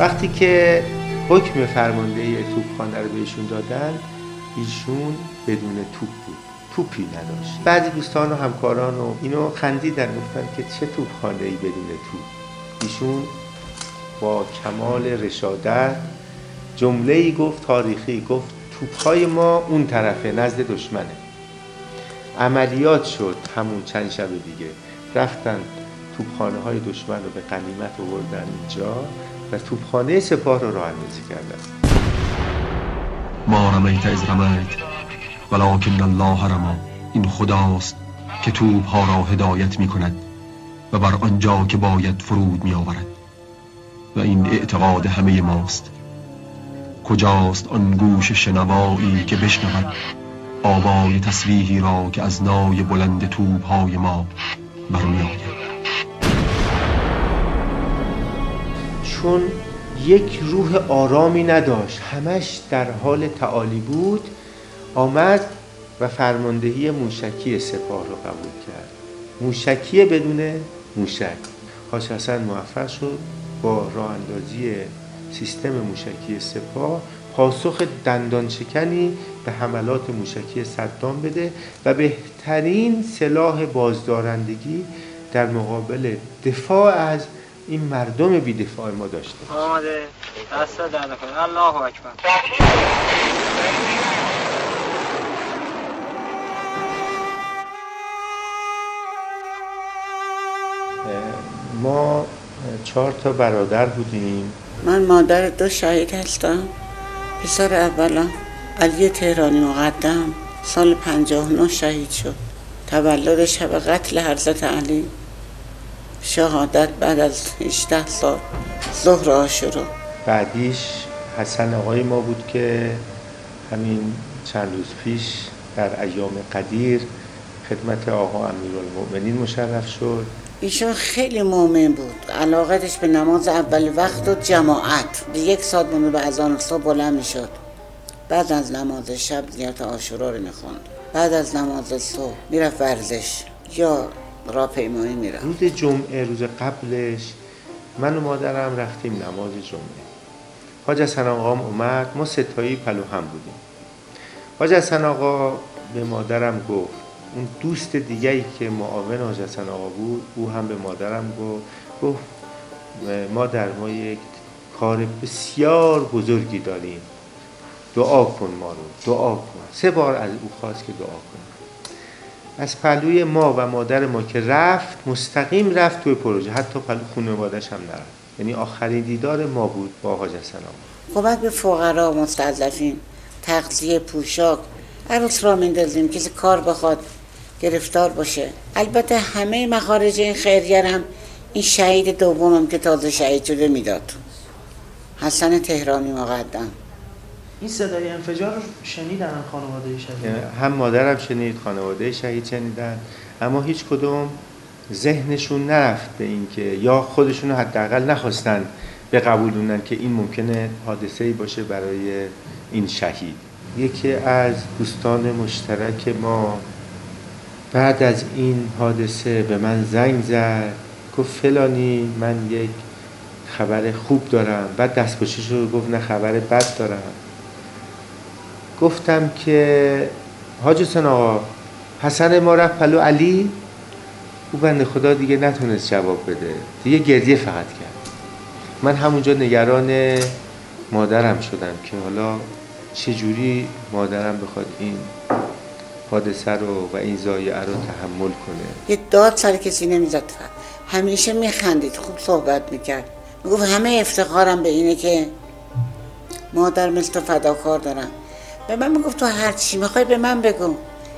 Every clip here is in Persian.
وقتی که حکم فرمانده توپخانه رو بهشون دادن ایشون بدون توپ بود. توپی نداشت. بعضی دوستان و همکاران و اینو خندیدن گفتن که چه توپخانه ای بدون توپ؟ ایشون با کمال رشادت جمله ای گفت تاریخی گفت توپهای ما اون طرفه نزد دشمنه. عملیات شد همون چند شب دیگه. رفتن توپخانه های دشمن رو به قنیمت آوردن اینجا. و توپخانه سپاه رو راه اندازی کردن. ما رمیت از رمیت ولکن الله رما. این خداست که توپ ها را هدایت می کند و بر آنجا که باید فرود می آورد و این اعتقاد همه ماست. کجاست آن گوش شنوایی که بشنود؟ آوای تسبیحی را که از نای بلند توپ های ما برمی چون یک روح آرامی نداشت. همش در حال تعالی بود آمد و فرماندهی موشکی سپاه رو قبول کرد. موشکی بدون موشک. حاج حسن موفق شد با راه اندازی سیستم موشکی سپاه پاسخ دندان شکنی به حملات موشکی صدام بده و بهترین سلاح بازدارندگی در مقابل دفاع از این مردم بیدفاع ما داشته آمده دست در الله اکبر. ما چهار تا برادر بودیم. من مادر دو شهید هستم. پسر اولم علی تهرانی مقدم. سال 59 شهید شد. تولد شب قتل حضرت علی. شهادت بعد از 18 سال ظهر آشورا بعدیش حسن آقای ما بود که همین چند روز پیش در ایام قدیر خدمت آقا امیرالمؤمنین مشرف شد. ایشون خیلی مؤمن بود. علاقتش به نماز اول وقت و جماعت. به یک ساعت مونده به اذان صبح بلند می‌شد. بعد از نماز شب نیت آشورا رو می‌خوند. بعد از نماز صبح می‌رفت ورزش. یا راهپیمایی می‌رفت روز جمعه روز قبلش من و مادرم رفتیم نماز جمعه. حاج حسن آقام اومد ما ستایی پلو هم بودیم. حاج حسن آقا به مادرم گفت اون دوست دیگری که معاون حاج حسن آقا بود او هم به مادرم گفت گفت ما در ما یک کار بسیار بزرگی داریم. دعا کن ما رو دعا کن. سه بار از او خواست که دعا کن از پلوی ما و مادر ما که رفت مستقیم رفت توی پروژه. حتی پلو خانوادش هم نرفت. یعنی آخرین دیدار ما بود با حاج حسن کمک به فقرا مستضعفین. تغذیه پوشاک. عروس را میندازیم. کسی کار بخواد گرفتار باشه. البته همه مخارج این خیریه هم این شهید دومم که تازه شهید شده می‌داد. حسن تهرانی مقدم. این صدای انفجار رو شنیدن خانواده شهید؟ هم مادرم شنید خانواده شهید شنیدن. اما هیچ کدوم ذهنشون نرفت به اینکه یا خودشون حداقل نخواستن بقبولونن که این ممکنه حادثه ای باشه برای این شهید. یکی از دوستان مشترک ما بعد از این حادثه به من زنگ زد گفت فلانی من یک خبر خوب دارم. بعد دستپاچه رو گفت نه خبر بد دارم. گفتم که حاج حسین آقا حسن ما رفت پلو علی او بنده خدا دیگه نتونست جواب بده. دیگه گریه فقط کرد. من همونجا نگران مادرم شدم که حالا چجوری مادرم بخواد این حادثه رو و این زایعه رو تحمل کنه. یه داد سر کسی نمی‌زد. همیشه میخندید خوب صحبت می‌کرد. می‌گفت همه افتخارم به اینه که مادر مثل فداکار دارم. به من می‌گفت تو هر چی می‌خوای به من بگو.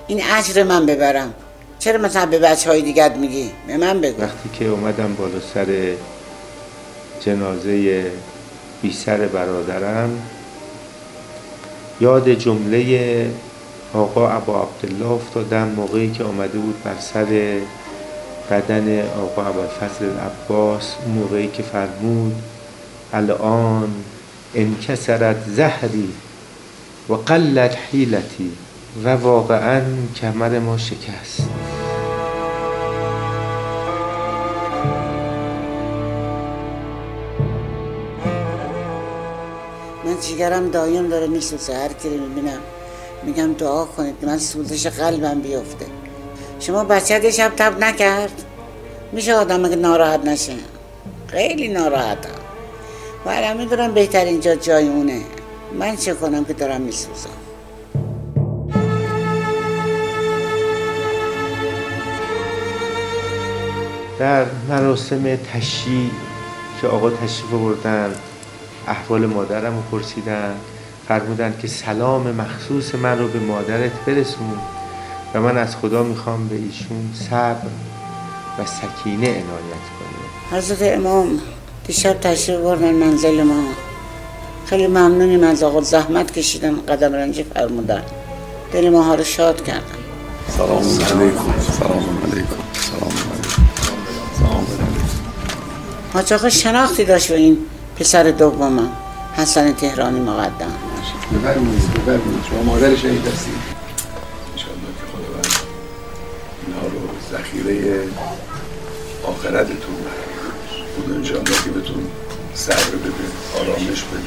این اجر من ببرم. چرا مثلا به بچه های دیگت میگی؟ به من بگو. وقتی که اومدم بالا سر جنازه بی سر برادرم یاد جمله آقا ابا عبدالله افتادم موقعی که آمده بود بر سر بدن آقا العباس اون موقعی که فرمود الان انکسرت زهری. و قلت حیلتی و واقعا کمر ما شکست. جگرم دایم داره میسوزه هر کی می‌بینم میگم دعا کنید من سوزش قلبم بیفته. شما بچه شب تب نکرد. میشه آدم که ناراحت نشه؟ خیلی ناراحتم. و الان می‌دونم بهترین جا جای اونه. من چه کنم که دارم میسوزم؟ در مراسم تشییع که آقا تشریف بردن احوال مادرم رو پرسیدن فرمودن که سلام مخصوص من رو به مادرت برسون و من از خدا می‌خوام به ایشون صبر و سکینه عنایت کنه حضرت امام دیشب تشریف بردن منزل ما. خیلی ممنونیم از آقا. زحمت کشیدن قدم رنجی فرمودن. دل ما رو شاد کردن. سلام علیکم. سلام علیکم. سلام علیکم. سلام علیکم. شناختی داشت به این پسر دومم حسن تهرانی مقدم. بفرمایید بفرمایید. شما مادر شهید هستید. انشاءالله که خداوند اینها رو ذخیره آخرتتون خدا انشاءالله که بهتون صبر بده. آرامش بده.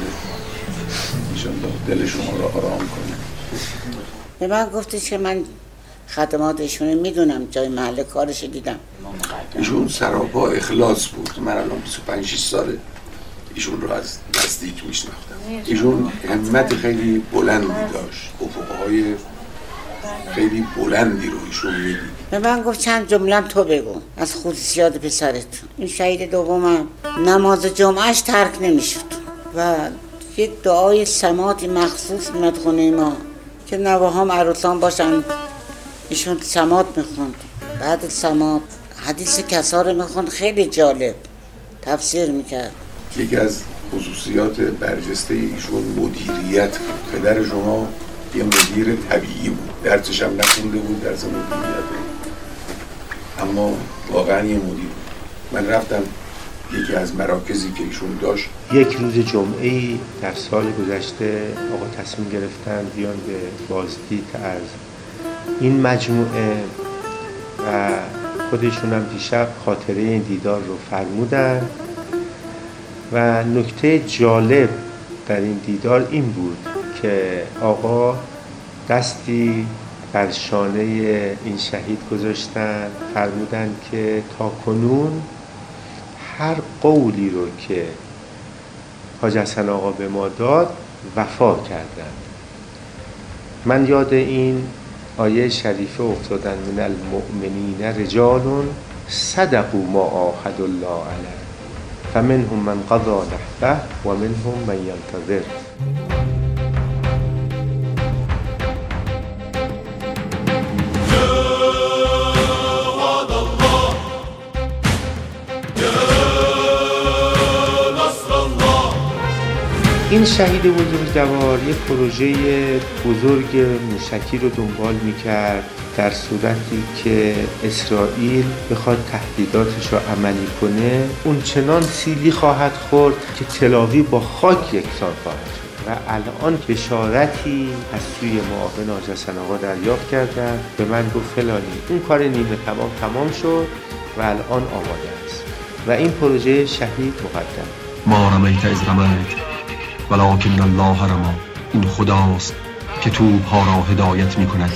انشاءالله دل شما رو آرام کنه. به من گفتش که من خدماتشونه می‌دونم جای محل کارش دیدم. ایشون سراپا اخلاص بود. من الان 25 6 ساله. ایشون رو از نزدیک میشناختم. ایشون همت خیلی بلندی داشت. افقهای خیلی بلندی رو ایشون می‌دید. به من گفت چند جمله تو بگو. از خصوصیات پسرت این شهید دومم. نماز جمعهش ترک نمی‌شد. و یک دعای سماتی مخصوص میاد ما که نواهام عروسان باشن ایشون سمات می‌خوند بعد سمات حدیث کسا رو می‌خوند خیلی جالب تفسیر می‌کرد. یکی از خصوصیات برجسته ایشون مدیریت پدر شما یه مدیر طبیعی بود. درسش هم نخونده بود درس مدیریت اما واقعا یه مدیر من رفتم یکی از مراکزی که ایشون داشت. یک روز جمعه ای در سال گذشته آقا تصمیم گرفتن بیان به بازدید از این مجموعه و خودشون هم دیشب خاطره این دیدار رو فرمودن. و نکته جالب در این دیدار این بود که آقا دستی بر شانه این شهید گذاشتن فرمودن که تا کنون هر قولی رو که حاج حسن آقا به ما داد وفا کردن من یاد این آیه شریفه افتادن من المؤمنین رجال صدقوا ما عاهدوا الله علیه. فمنهم من قضا نحبه و منهم من ینتظر. این شهید بزرگوار یک پروژه بزرگ موشکی رو دنبال می‌کرد در صورتی که اسرائیل بخواد تهدیداتش رو عملی کنه. اون چنان سیلی خواهد خورد که تلاوی با خاک یکسان خواهد شد و الان بشارتی از سوی معاون حاج حسن آقا دریافت کردن. به من گفت فلانی اون کار نیمه تمام تمام شد و الان آماده است. و این پروژه شهید مقدم. ما رمیت از رمیت ولکن الله رما این خداست که توپها را هدایت می کند